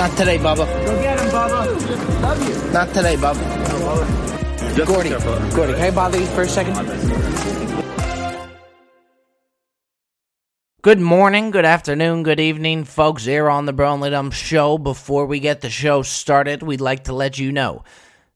Not today, Bubba. Go get him, Bubba. Love you. Not today, Bubba. Gordy, Gordy, can I bother you for a second? Good morning, good afternoon, good evening, folks. Here on the Brilliantly Dumb Show. Before we get the show started, we'd like to let you know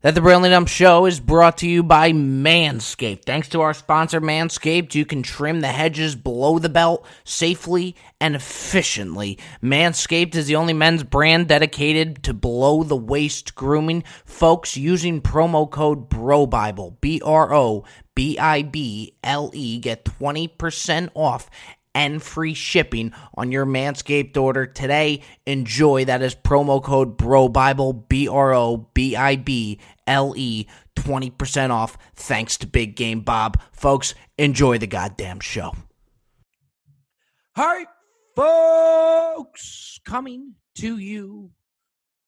that the Brilliantly Dumb Show is brought to you by Manscaped. Thanks to our sponsor, Manscaped, you can trim the hedges below the belt safely and efficiently. Manscaped is the only men's brand dedicated to below the waist grooming. Folks, using promo code BROBIBLE, B R O B I B L E, get 20% off and free shipping on your Manscaped order today. Enjoy. That is promo code BROBIBLE, B R O B I B L E, 20% off thanks to Big Game Bob. Folks, enjoy the goddamn show. Hi, folks, coming to you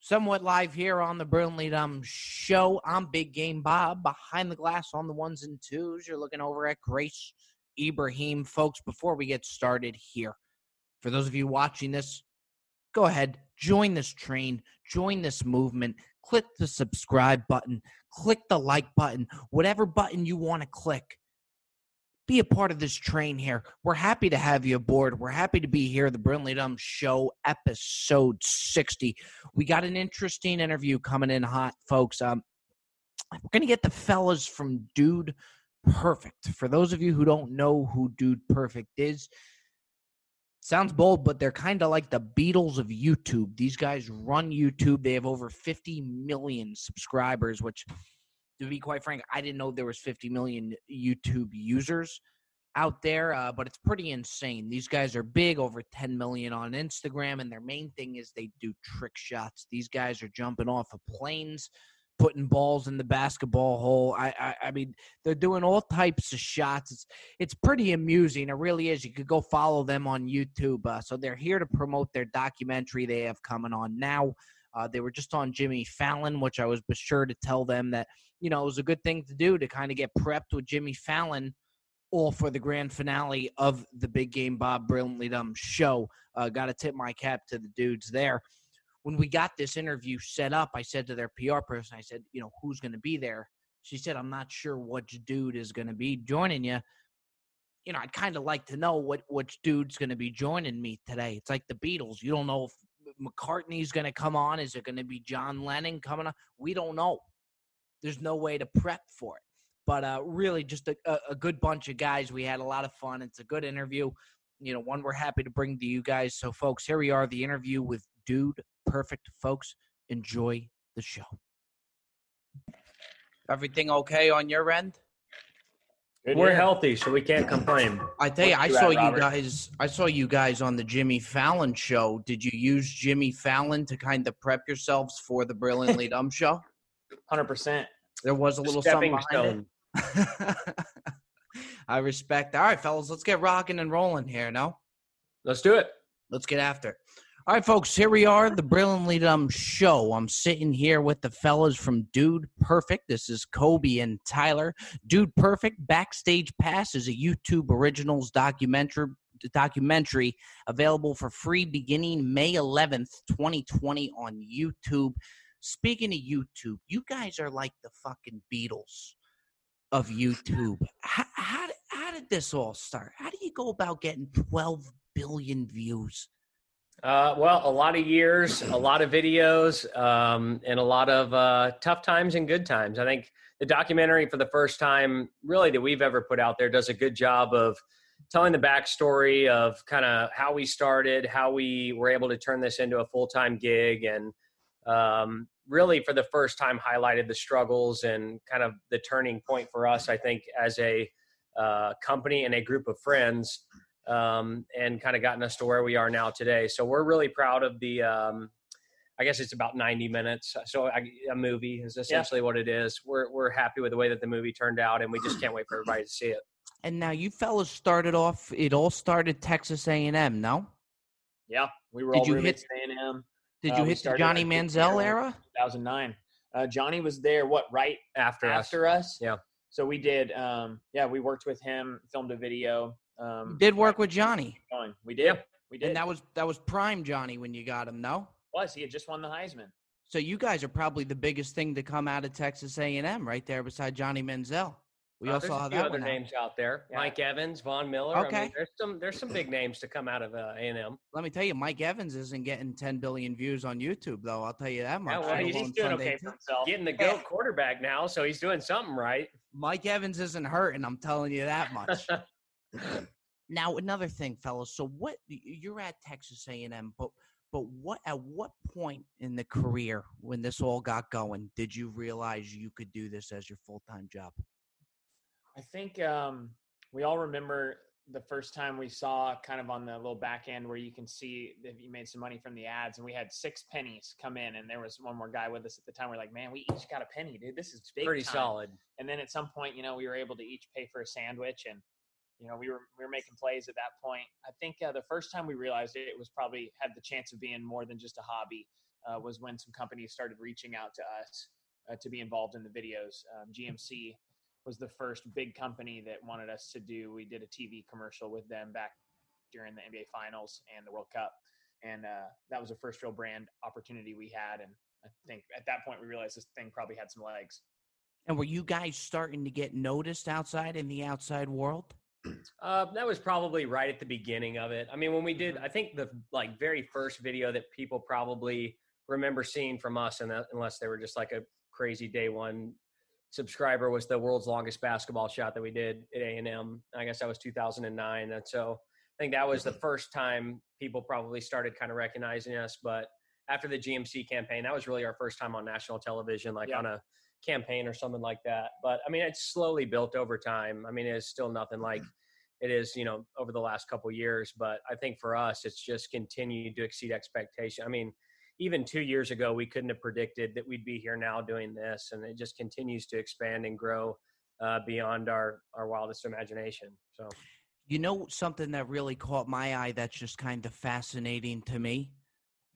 somewhat live here on the Brilliantly Dumb Show. I'm Big Game Bob behind the glass on the ones and twos. You're looking over at Grace Ibrahim. Folks, before we get started here, for those of you watching this, go ahead, join this train, join this movement, click the subscribe button, click the like button, whatever button you want to click. Be a part of this train here. We're happy to have you aboard. We're happy to be here, the Brilliantly Dumb Show, episode 60. We got an interesting interview coming in hot, folks. Um, we're going to get the fellas from Dude Perfect. For those of you who don't know who Dude Perfect is, sounds bold, but they're kind of like the Beatles of YouTube. These guys run YouTube. They have over 50 million subscribers, which, to be quite frank, I didn't know there was 50 million YouTube users out there, uh, but it's pretty insane. These guys are big, over 10 million on Instagram, and their main thing is they do trick shots. These guys are jumping off of planes putting balls in the basketball hole. I, I, I mean, they're doing all types of shots. It's it's pretty amusing. It really is. You could go follow them on YouTube. Uh, so they're here to promote their documentary they have coming on now. Uh, they were just on Jimmy Fallon, which I was sure to tell them that you know it was a good thing to do to kind of get prepped with Jimmy Fallon. All for the grand finale of the Big Game Bob Brilliantly Dumb show. Uh, Got to tip my cap to the dudes there when we got this interview set up, I said to their PR person, I said, you know, who's going to be there? She said, I'm not sure which dude is going to be joining you. You know, I'd kind of like to know what which dude's going to be joining me today. It's like the Beatles. You don't know if McCartney's going to come on. Is it going to be John Lennon coming on? We don't know. There's no way to prep for it. But uh, really, just a, a good bunch of guys. We had a lot of fun. It's a good interview. You know, one we're happy to bring to you guys. So, folks, here we are, the interview with Dude perfect, folks. Enjoy the show. Everything okay on your end? Good We're here. healthy, so we can't complain. I tell you, I saw you guys. I saw you guys on the Jimmy Fallon show. Did you use Jimmy Fallon to kind of prep yourselves for the Brilliantly Dumb show? Hundred percent. There was a little something behind it. I respect. All right, fellas, let's get rocking and rolling here. No, let's do it. Let's get after. All right, folks, here we are, the Brilliantly Dumb Show. I'm sitting here with the fellas from Dude Perfect. This is Coby and Tyler. Dude Perfect Backstage Pass is a YouTube Originals documentary documentary available for free beginning May 11th, 2020 on YouTube. Speaking of YouTube, you guys are like the fucking Beatles of YouTube. How, how, how did this all start? How do you go about getting 12 billion views? Uh, well, a lot of years, a lot of videos, um, and a lot of uh, tough times and good times. I think the documentary, for the first time, really that we've ever put out there, does a good job of telling the backstory of kind of how we started, how we were able to turn this into a full time gig, and um, really for the first time highlighted the struggles and kind of the turning point for us. I think as a uh, company and a group of friends um, and kind of gotten us to where we are now today. So we're really proud of the. Um, I guess it's about 90 minutes. So a movie is essentially yeah. what it is. We're we're happy with the way that the movie turned out, and we just can't wait for everybody to see it. And now you fellas started off. It all started Texas A&M, no? Yeah, we were did all you hit A&M. Did uh, you hit the Johnny Manziel era? 2009. Uh, Johnny was there. What right after after us? us? Yeah. So we did. Um, yeah, we worked with him, filmed a video. Um, did work with Johnny. We did. We did. And that was that was prime Johnny when you got him, no? Was he had just won the Heisman? So you guys are probably the biggest thing to come out of Texas A&M right there beside Johnny Manziel. We Uh, also have other one out. names out there. Yeah. Mike Evans, Von Miller. I Okay. mean, there's some there's some big names to come out of uh, A&M. Let me tell you, Mike Evans isn't getting 10 billion views on YouTube, though. I'll tell you that much. Yeah, well, he's, he's doing Sunday okay too. for himself. Getting the GOAT quarterback now, so he's doing something right. Mike Evans isn't hurting. I'm telling you that much. now, another thing, fellas. So, what you're at Texas A&M, but but what at what point in the career when this all got going did you realize you could do this as your full time job? I think um, we all remember the first time we saw kind of on the little back end where you can see that you made some money from the ads, and we had six pennies come in, and there was one more guy with us at the time. We're like, man, we each got a penny, dude. This is big Pretty time." solid. And then at some point, you know, we were able to each pay for a sandwich, and you know, we were we were making plays at that point. I think uh, the first time we realized it, it was probably had the chance of being more than just a hobby. Uh, was when some companies started reaching out to us uh, to be involved in the videos. Um, GMC was the first big company that wanted us to do. We did a TV commercial with them back during the NBA Finals and the World Cup, and uh, that was the first real brand opportunity we had. And I think at that point we realized this thing probably had some legs. And were you guys starting to get noticed outside in the outside world? Uh, that was probably right at the beginning of it. I mean, when we did, mm-hmm. I think the like very first video that people probably remember seeing from us, and that, unless they were just like a crazy day one subscriber, was the world's longest basketball shot that we did at A and M. I guess that was 2009, and so I think that was the mm-hmm. first time people probably started kind of recognizing us. But after the GMC campaign, that was really our first time on national television, like Yeah. on a campaign or something like that. But I mean, it's slowly built over time. I mean, it's still nothing like it is, you know, over the last couple years. But I think for us, it's just continued to exceed expectation. I mean, even two years ago, we couldn't have predicted that we'd be here now doing this, and it just continues to expand and grow uh, beyond our our wildest imagination. So. You know something that really caught my eye that's just kind of fascinating to me?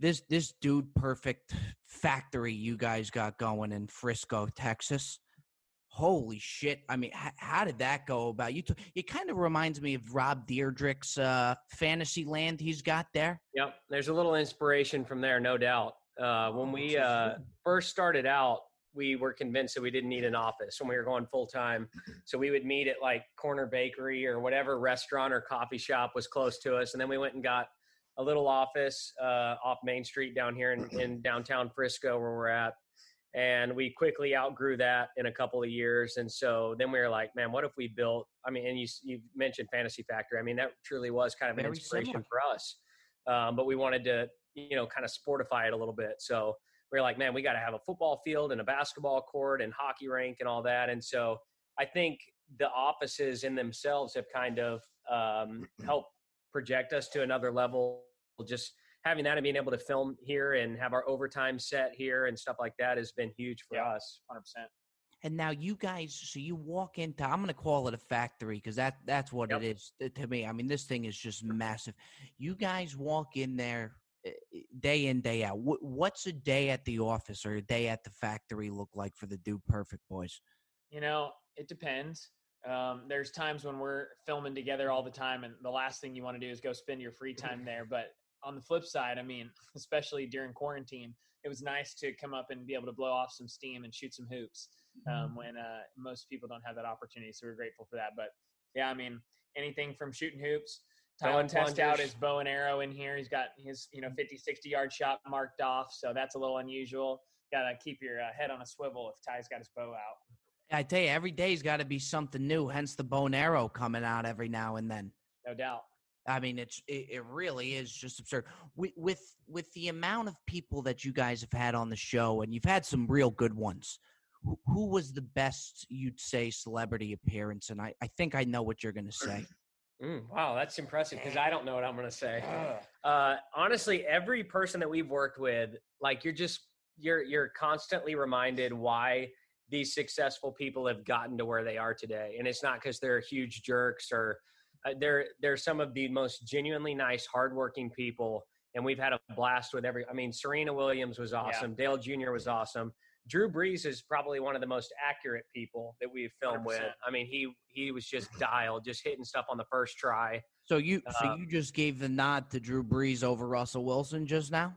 This this dude perfect factory you guys got going in Frisco, Texas. Holy shit. I mean, h- how did that go about? You t- it kind of reminds me of Rob Dyrdek's uh fantasy land he's got there. Yep, there's a little inspiration from there, no doubt. Uh, when we uh, first started out, we were convinced that we didn't need an office when we were going full time. So we would meet at like Corner Bakery or whatever restaurant or coffee shop was close to us, and then we went and got a little office uh, off Main Street down here in, in downtown Frisco, where we're at. And we quickly outgrew that in a couple of years, and so then we were like, "Man, what if we built?" I mean, and you you mentioned Fantasy Factory. I mean, that truly was kind of an Very inspiration similar. for us um, but we wanted to you know kind of sportify it a little bit so we are like man we got to have a football field and a basketball court and hockey rink and all that and so i think the offices in themselves have kind of um, helped project us to another level just having that and being able to film here and have our overtime set here and stuff like that has been huge for Yeah. us Hundred percent. And now you guys, so you walk into, I'm going to call it a factory because that that's what Yep. it is to- to me. I mean, this thing is just massive. You guys walk in there eh, eh, day in, day out. What's a day at the office or a day at the factory look like for the Dude Perfect boys? You know, it depends. Um, there's times when we're filming together all the time, and the last thing you want to do is go spend your free time there. But on the flip side, I mean, especially during quarantine, it was nice to come up and be able to blow off some steam and shoot some hoops um, when uh, most people don't have that opportunity. So we're grateful for that. But yeah, I mean, anything from shooting hoops. Tyler test out his bow and arrow in here. He's got his, you know, 50, 60 yard shot marked off. So that's a little unusual. Got to keep your uh, head on a swivel if Ty's got his bow out. I tell you, every day's got to be something new. Hence the bow and arrow coming out every now and then. No doubt. I mean, it's it, it really is just absurd. With, with with the amount of people that you guys have had on the show, and you've had some real good ones. Who, who was the best you'd say celebrity appearance? And I, I think I know what you're going to say. Mm, wow, that's impressive because I don't know what I'm going to say. Uh, honestly, every person that we've worked with, like you're just you're you're constantly reminded why these successful people have gotten to where they are today, and it's not because they're huge jerks or uh, they're they're some of the most genuinely nice, hardworking people, and we've had a blast with every. I mean, Serena Williams was awesome. Dale Jr. was awesome. Drew Brees is probably one of the most accurate people that we've filmed with. 100%. I mean, he he was just dialed, just hitting stuff on the first try. So you so Um, you just gave the nod to Drew Brees over Russell Wilson just now.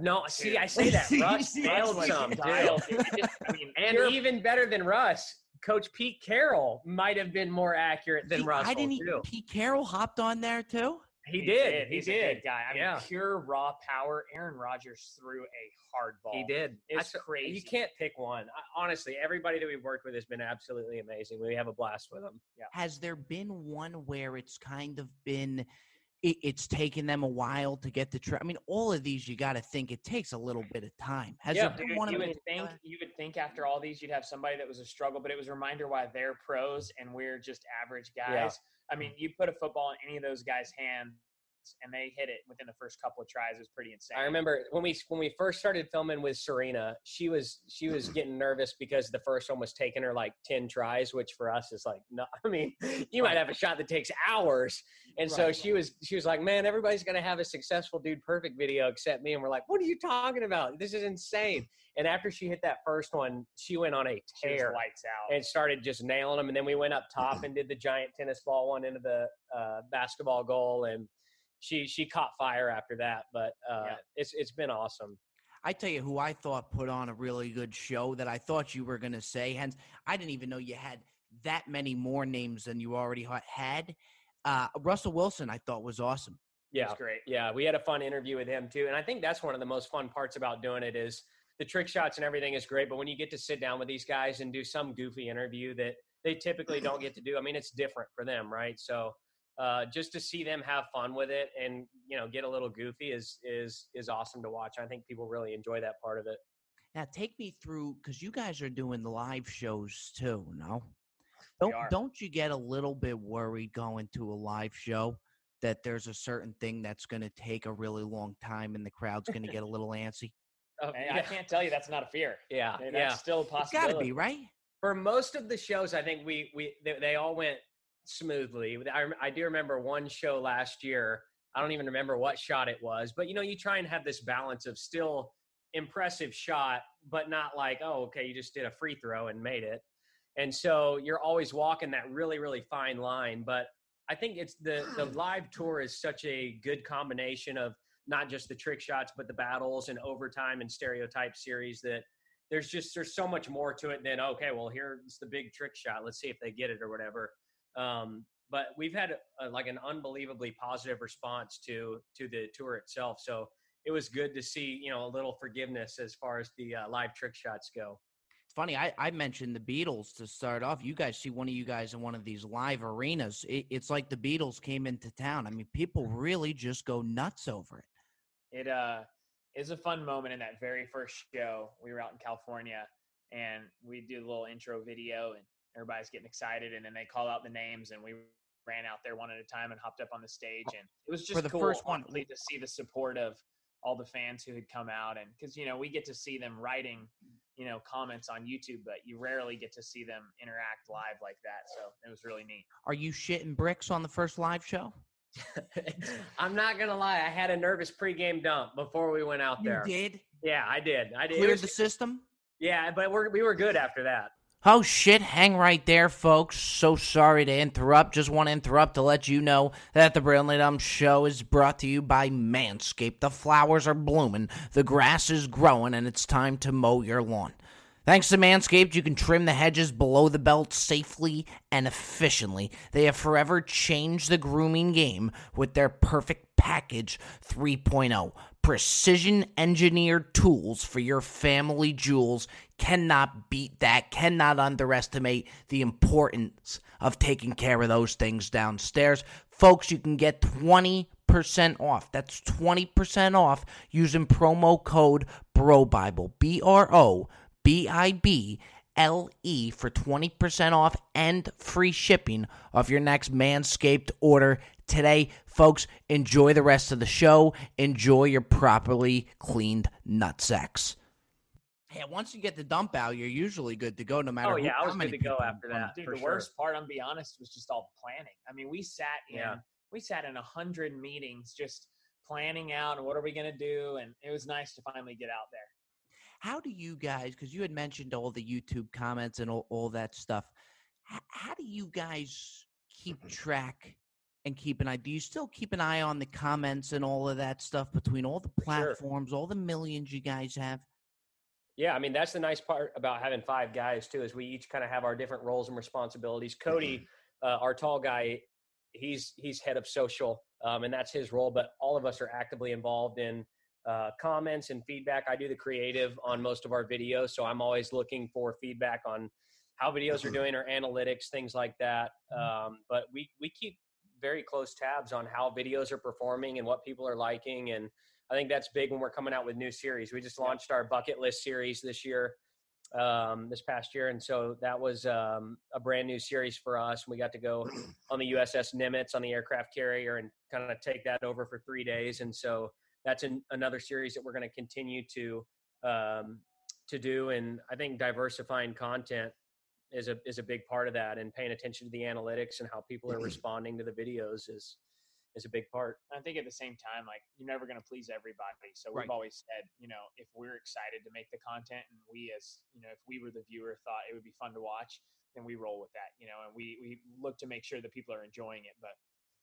No, see, I say that Russ Russ nailed some, dude. dialed, dude. It just- I mean, And pure- even better than Russ, Coach Pete Carroll might have been more accurate than See, Russell I didn't. too. Pete Carroll hopped on there too. He, did. He He's did. a good guy. I mean, Yeah. pure raw power. Aaron Rodgers threw a hard ball. He did. It's I s- crazy. You can't pick one. I, honestly, everybody that we've worked with has been absolutely amazing. We have a blast with them. Yeah. Has there been one where it's kind of been? It, it's taken them a while to get the. Tra- I mean, all of these you got to think it takes a little bit of time. Has Yeah, Dude, you would think you would think after all these you'd have somebody that was a struggle, but it was a reminder why they're pros and we're just average guys. Yeah. I mean, you put a football in any of those guys' hands and they hit it within the first couple of tries. It was pretty insane. I remember when we when we first started filming with Serena, she was she was getting nervous because the first one was taking her like ten tries, which for us is like no. I mean, you might have a shot that takes hours, and so Right. she was she was like, man, everybody's gonna have a successful dude perfect video except me, and we're like, what are you talking about? This is insane. And after she hit that first one, she went on a tear lights out. and started just nailing them. And then we went up top and did the giant tennis ball one into the uh, basketball goal, and she she caught fire after that. But uh, Yeah. it's it's been awesome. I tell you who I thought put on a really good show that I thought you were going to say. Hence, I didn't even know you had that many more names than you already had. Uh, Russell Wilson, I thought was awesome. Yeah, was great. yeah, we had a fun interview with him too, and I think that's one of the most fun parts about doing it is the trick shots and everything is great, but when you get to sit down with these guys and do some goofy interview that they typically don't get to do, I mean, it's different for them, right? So uh, just to see them have fun with it and you know get a little goofy is is is awesome to watch. I think people really enjoy that part of it. Now, take me through because you guys are doing the live shows too. No, don't don't you get a little bit worried going to a live show that there's a certain thing that's going to take a really long time and the crowd's going to get a little antsy? Oh, Hey, I can't tell you that's not a fear. yeah, Hey, yeah. That's still a It's got to be right. for most of the shows, I think we we they, they all went smoothly. I, I do remember one show last year. I don't even remember what shot it was, but you know, you try and have this balance of still impressive shot, but not like, oh, okay, you just did a free throw and made it. And so you're always walking that really, really fine line. But I think it's the the live tour is such a good combination of not just the trick shots, but the battles and overtime and stereotype series that there's just there's so much more to it than okay, well here's the big trick shot. Let's see if they get it or whatever. Um, but we've had a, like an unbelievably positive response to to the tour itself. So it was good to see you know a little forgiveness as far as the uh, live trick shots go. It's funny. I, I mentioned the Beatles to start off. You guys see one of you guys in one of these live arenas. It, it's like the Beatles came into town. I mean, people really just go nuts over it. It uh is a fun moment in that very first show. We were out in California and we do a little intro video and everybody's getting excited and then they call out the names and we ran out there one at a time and hopped up on the stage and it was just for the cool first one- to see the support of all the fans who had come out and because you know we get to see them writing you know comments on YouTube but you rarely get to see them interact live like that so it was really neat. Are you shitting bricks on the first live show? I'm not gonna lie, I had a nervous pregame dump before we went out there. You did? Yeah, I did. I did. Cleared was- the system? yeah, but we're, we were good after that. Oh shit, hang right there, folks. So sorry to interrupt. Just want to interrupt to let you know that the Brilliantly Dumb Show is brought to you by Manscaped. The flowers are blooming, the grass is growing, and it's time to mow your lawn. Thanks to Manscaped, you can trim the hedges below the belt safely and efficiently. They have forever changed the grooming game with their Perfect Package 3.0. Precision engineered tools for your family jewels. Cannot beat that, cannot underestimate the importance of taking care of those things downstairs. Folks, you can get 20% off. That's 20% off using promo code BROBIBLE. B R O B I B L E for 20% off and free shipping of your next Manscaped order today. Folks, enjoy the rest of the show. Enjoy your properly cleaned nutsacks. Once you get the dump out, you're usually good to go no matter Oh who- yeah, I how was good to go after that. Dude, the sure. worst part, I'm be honest, was just all planning. I mean, we sat in Yeah. we sat in a hundred meetings just planning out and what are we gonna do, and it was nice to finally get out there. How do you guys, because you had mentioned all the YouTube comments and all, all that stuff, h- how do you guys keep mm-hmm. track and keep an eye. Do you still keep an eye on the comments and all of that stuff between all the For sure. platforms, all the millions you guys have? Yeah, I mean that's the nice part about having five guys too, is we each kind of have our different roles and responsibilities. Cody, uh, our tall guy, he's he's head of social, um, and that's his role. But all of us are actively involved in uh, comments and feedback. I do the creative on most of our videos, so I'm always looking for feedback on how videos are doing or analytics, things like that. Um, but we we keep very close tabs on how videos are performing and what people are liking and I think that's big when we're coming out with new series. We just launched our bucket list series this year, um, this past year, and so that was um, a brand new series for us. We got to go on the USS Nimitz on the aircraft carrier and kind of take that over for three days, and so that's an, another series that we're going to continue to um, to do. And I think diversifying content is a is a big part of that, and paying attention to the analytics and how people are responding to the videos is is a big part. I think at the same time, like you're never going to please everybody. So we've Right. always said, you know, if we're excited to make the content and we as, you know, if we were the viewer thought it would be fun to watch, then we roll with that, you know, and we, we look to make sure that people are enjoying it. But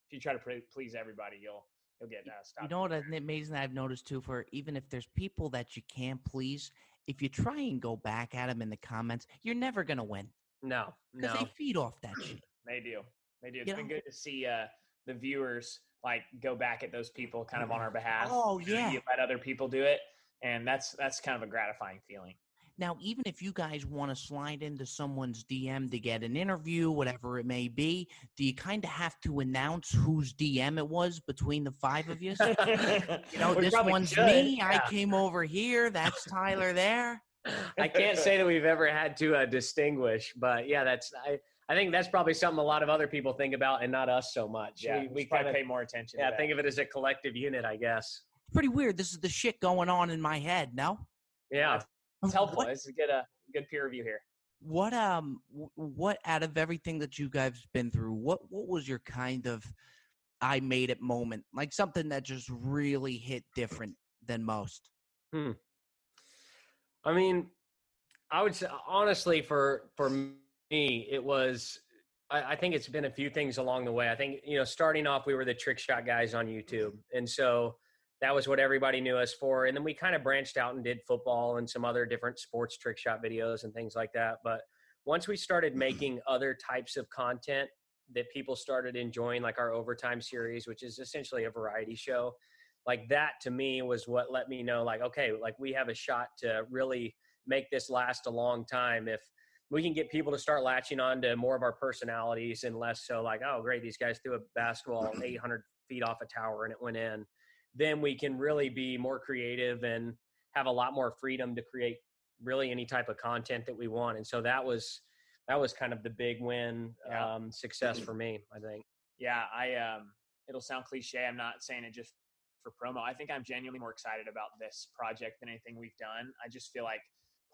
if you try to pre- please everybody, you'll, you'll get uh, stopped. You know what? Amazing I've noticed too. For even if there's people that you can't please, if you try and go back at them in the comments, you're never gonna win No, because no, they feed off that shit. They do. They do. It's You been know? good to see uh, the viewers like go back at those people kind of on our behalf. Oh yeah. You let other people do it, and that's that's kind of a gratifying feeling. Now, even if you guys want to slide into someone's DM to get an interview, whatever it may be, do you kind of have to announce whose DM it was between the five of you? You know, We this one's should, me. I came over here. That's Tyler there. I can't say that we've ever had to uh, distinguish, but yeah, that's I. I think that's probably something a lot of other people think about, and not us so much. Yeah, we, we, we kind of pay more attention. yeah to think of it as a collective unit, I guess. Pretty weird. This is the shit going on in my head. No, Yeah, It's helpful. What, It's a good, uh, good peer review here. what um, what out of everything that you guys been through, what what was your kind of I made it moment, like something that just really hit different than most? Hmm. I mean, I would say honestly for for me, it was. I, I think it's been a few things along the way. I think you know, starting off, we were the trick shot guys on mm-hmm. YouTube, and so that was what everybody knew us for. And then we kind of branched out and did football and some other different sports trick shot videos and things like that. But once we started mm-hmm. making other types of content that people started enjoying, like our overtime series, which is essentially a variety show, like that to me was what let me know, like, okay, like we have a shot to really make this last a long time if we can get people to start latching on to more of our personalities and less so like, oh, great, these guys threw a basketball 800 feet off a tower and it went in. Then we can really be more creative and have a lot more freedom to create really any type of content that we want. And so that was that was kind of the big win Yeah. um, success for me. I think. Yeah, I um, it'll sound cliche. I'm not saying it just for promo. I think I'm genuinely more excited about this project than anything we've done. I just feel like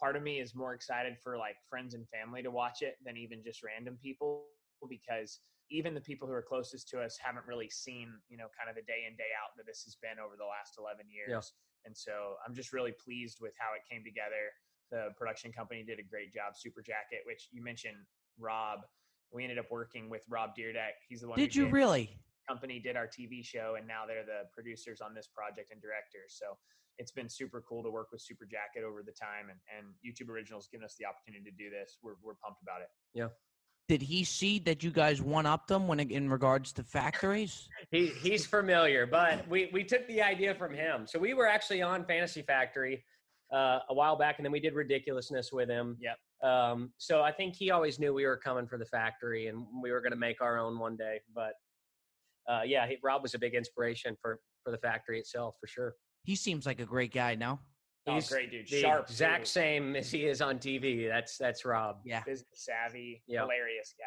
part of me is more excited for like friends and family to watch it than even just random people because even the people who are closest to us haven't really seen, you know, kind of the day in day out that this has been over the last 11 years. And so I'm just really pleased with how it came together. The production company did a great job. Superjacket, which you mentioned, Rob. We ended up working with Rob Dyrdek. He's the one. who Did you did- really? company did our TV show, and now they're the producers on this project and directors. So it's been super cool to work with Superjacket over the time, and, and YouTube Originals given us the opportunity to do this. We're we're pumped about it. Yeah. Did he see that you guys one upped them when in regards to factories? He he's familiar, but we we took the idea from him. So we were actually on Fantasy Factory uh, a while back, and then we did Ridiculousness with him. Yep. Um, so I think he always knew we were coming for the factory, and we were going to make our own one day. But uh, yeah, he, Rob was a big inspiration for for the factory itself, for sure. He seems like a great guy. No. Oh, He's great dude, The sharp, exact too. same as he is on TV. That's that's Rob. Yeah. business savvy, Yeah. hilarious guy.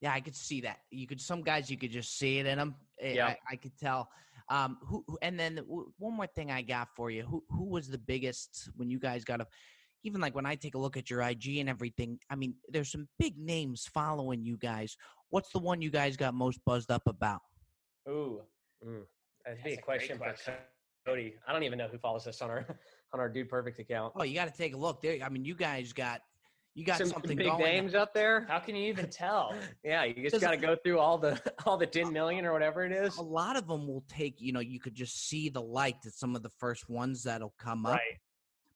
Yeah, I could see that. You could some guys you could just see it in them. Yeah. I, I could tell. Um, who who- and then w- one more thing I got for you. Who who was the biggest when you guys got a even like when I take a look at your IG and everything, I mean, there's some big names following you guys. What's the one you guys got most buzzed up about? Ooh, Mm. That'd That's be a a question, question. for Cody. I don't even know who follows us on our on our Dude Perfect account. Oh, you got to take a look there. I mean, you guys got You got Some something big going. names up there. How can you even tell? Yeah, you just got to go through all the all the ten million or whatever it is. A lot of them will take. You know, you could just see the light at some of the first ones that'll come up. Right.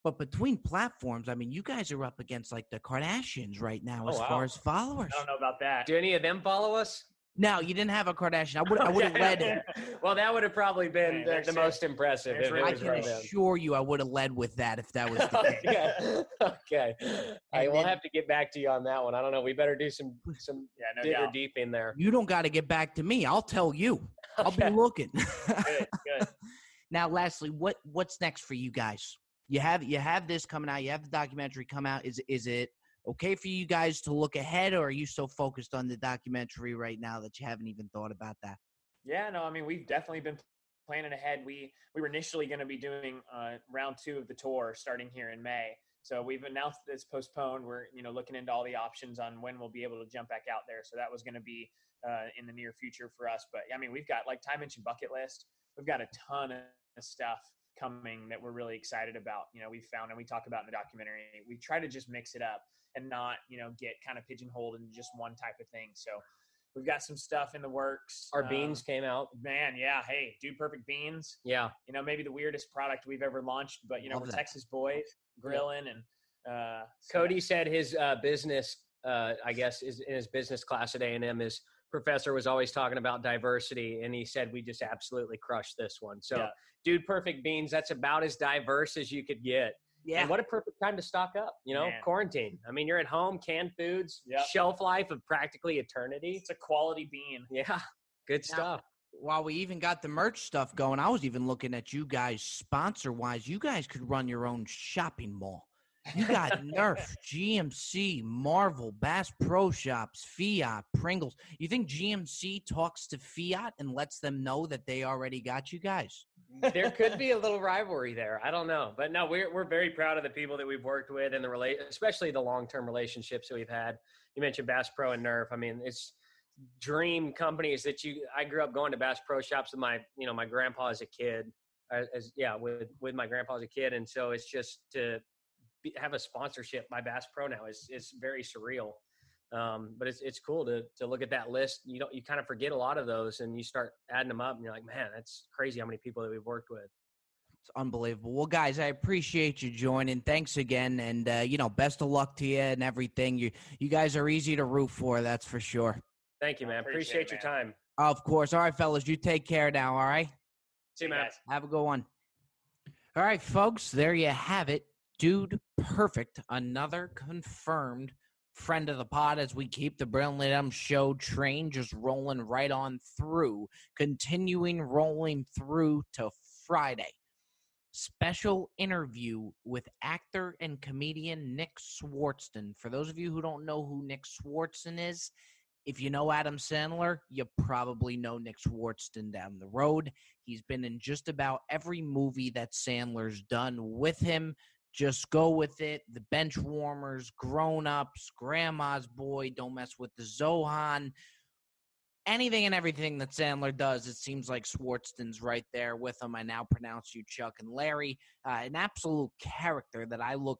But between platforms, I mean, you guys are up against like the Kardashians right now Oh, as wow. far as followers. I don't know about that. Do any of them follow us? No, you didn't have a Kardashian. I would. I would have led. well, that would have probably been the, the most impressive. If I can from assure you, I would have led with that if that was the case. okay. okay. I And will then- have to get back to you on that one. I don't know. We better do some some Yeah, no digger deep in there. You don't got to get back to me. I'll tell you. I'll Okay. be looking. Good, good. now, lastly, what what's next for you guys? You have you have this coming out. You have the documentary come out. Is is it okay for you guys to look ahead, or are you so focused on the documentary right now that you haven't even thought about that? Yeah, no, I mean we've definitely been planning ahead. We we were initially going to be doing uh, round two of the tour starting here in May. So we've announced that it's postponed. We're you know looking into all the options on when we'll be able to jump back out there. So that was going to be uh, in the near future for us. But I mean we've got like Ty mentioned bucket list. We've got a ton of stuff coming that we're really excited about. You know we found and we talk about in the documentary. We try to just mix it up and not you know get kind of pigeonholed into just one type of thing. So. We've got some stuff in the works. Our Um, beans came out. Man, yeah. Hey, Dude Perfect Beans. Yeah. You know, maybe the weirdest product we've ever launched, but you know, Love we're that. Texas boys grilling and uh so Cody said his uh, business, uh, I guess, is in his business class at A and M. His professor was always talking about diversity, and he said we just absolutely crushed this one. So, Yeah. dude, perfect beans. That's about as diverse as you could get. Yeah. And what a perfect time to stock up. You know, Man. quarantine. I mean, you're at home, canned foods, Yep. shelf life of practically eternity. it's a quality bean. Yeah, good Now- stuff. While we even got the merch stuff going, I was even looking at you guys sponsor wise. You guys could run your own shopping mall. You got Nerf, GMC, Marvel, Bass Pro Shops, Fiat, Pringles. You think GMC talks to Fiat and lets them know that they already got you guys? there could be a little rivalry there. I don't know, but no, we're we're very proud of the people that we've worked with and the relate, especially the long term relationships that we've had. You mentioned Bass Pro and Nerf. I mean, it's dream companies that you. I grew up going to Bass Pro shops with my you know my grandpa as a kid, uh, as yeah with with my grandpa as a kid, and so it's just to be, have a sponsorship by Bass Pro now is is very surreal. Um, but it's it's cool to to look at that list. You don't you kind of forget a lot of those, and you start adding them up, and you're like, man, that's crazy how many people that we've worked with. It's unbelievable. Well, guys, I appreciate you joining. Thanks again, and uh, you know, best of luck to you and everything. You you guys are easy to root for, that's for sure. Thank you, I man. appreciate Appreciate, it, your man. time. Of course. All right, fellas, you take care now. All right. See you, man. guys. Have a good one. All right, folks, there you have it. Dude, perfect. Another confirmed friend of the pod as we keep the Brilliant Dumb Show train just rolling right on through, continuing rolling through to Friday. Special interview with actor and comedian Nick Swardson. For those of you who don't know who Nick Swardson is, if you know Adam Sandler, you probably know Nick Swardson down the road. He's been in just about every movie that Sandler's done with him. Just go with it. The bench warmers, grown ups, grandma's boy, don't mess with the Zohan. Anything and everything that Sandler does, it seems like Swardson's right there with him. I now pronounce you Chuck and Larry. Uh, an absolute character that I look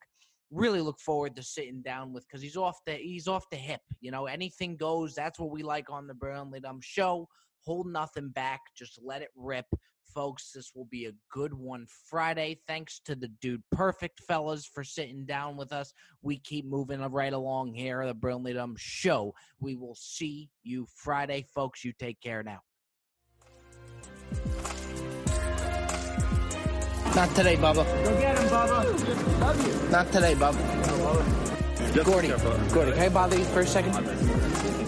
really look forward to sitting down with because he's off the he's off the hip. You know, anything goes. That's what we like on the Brilliantly Dumb Show. Hold nothing back. Just let it rip. Folks, this will be a good one Friday. Thanks to the dude perfect fellas for sitting down with us. We keep moving right along here, the Brilliantly Dumb Show. We will see you Friday, folks. You take care now. Not today, Bubba. Go get him, Bubba. Love you. Not today, Bubba. Gordy. Gordy, can I bother you for a second?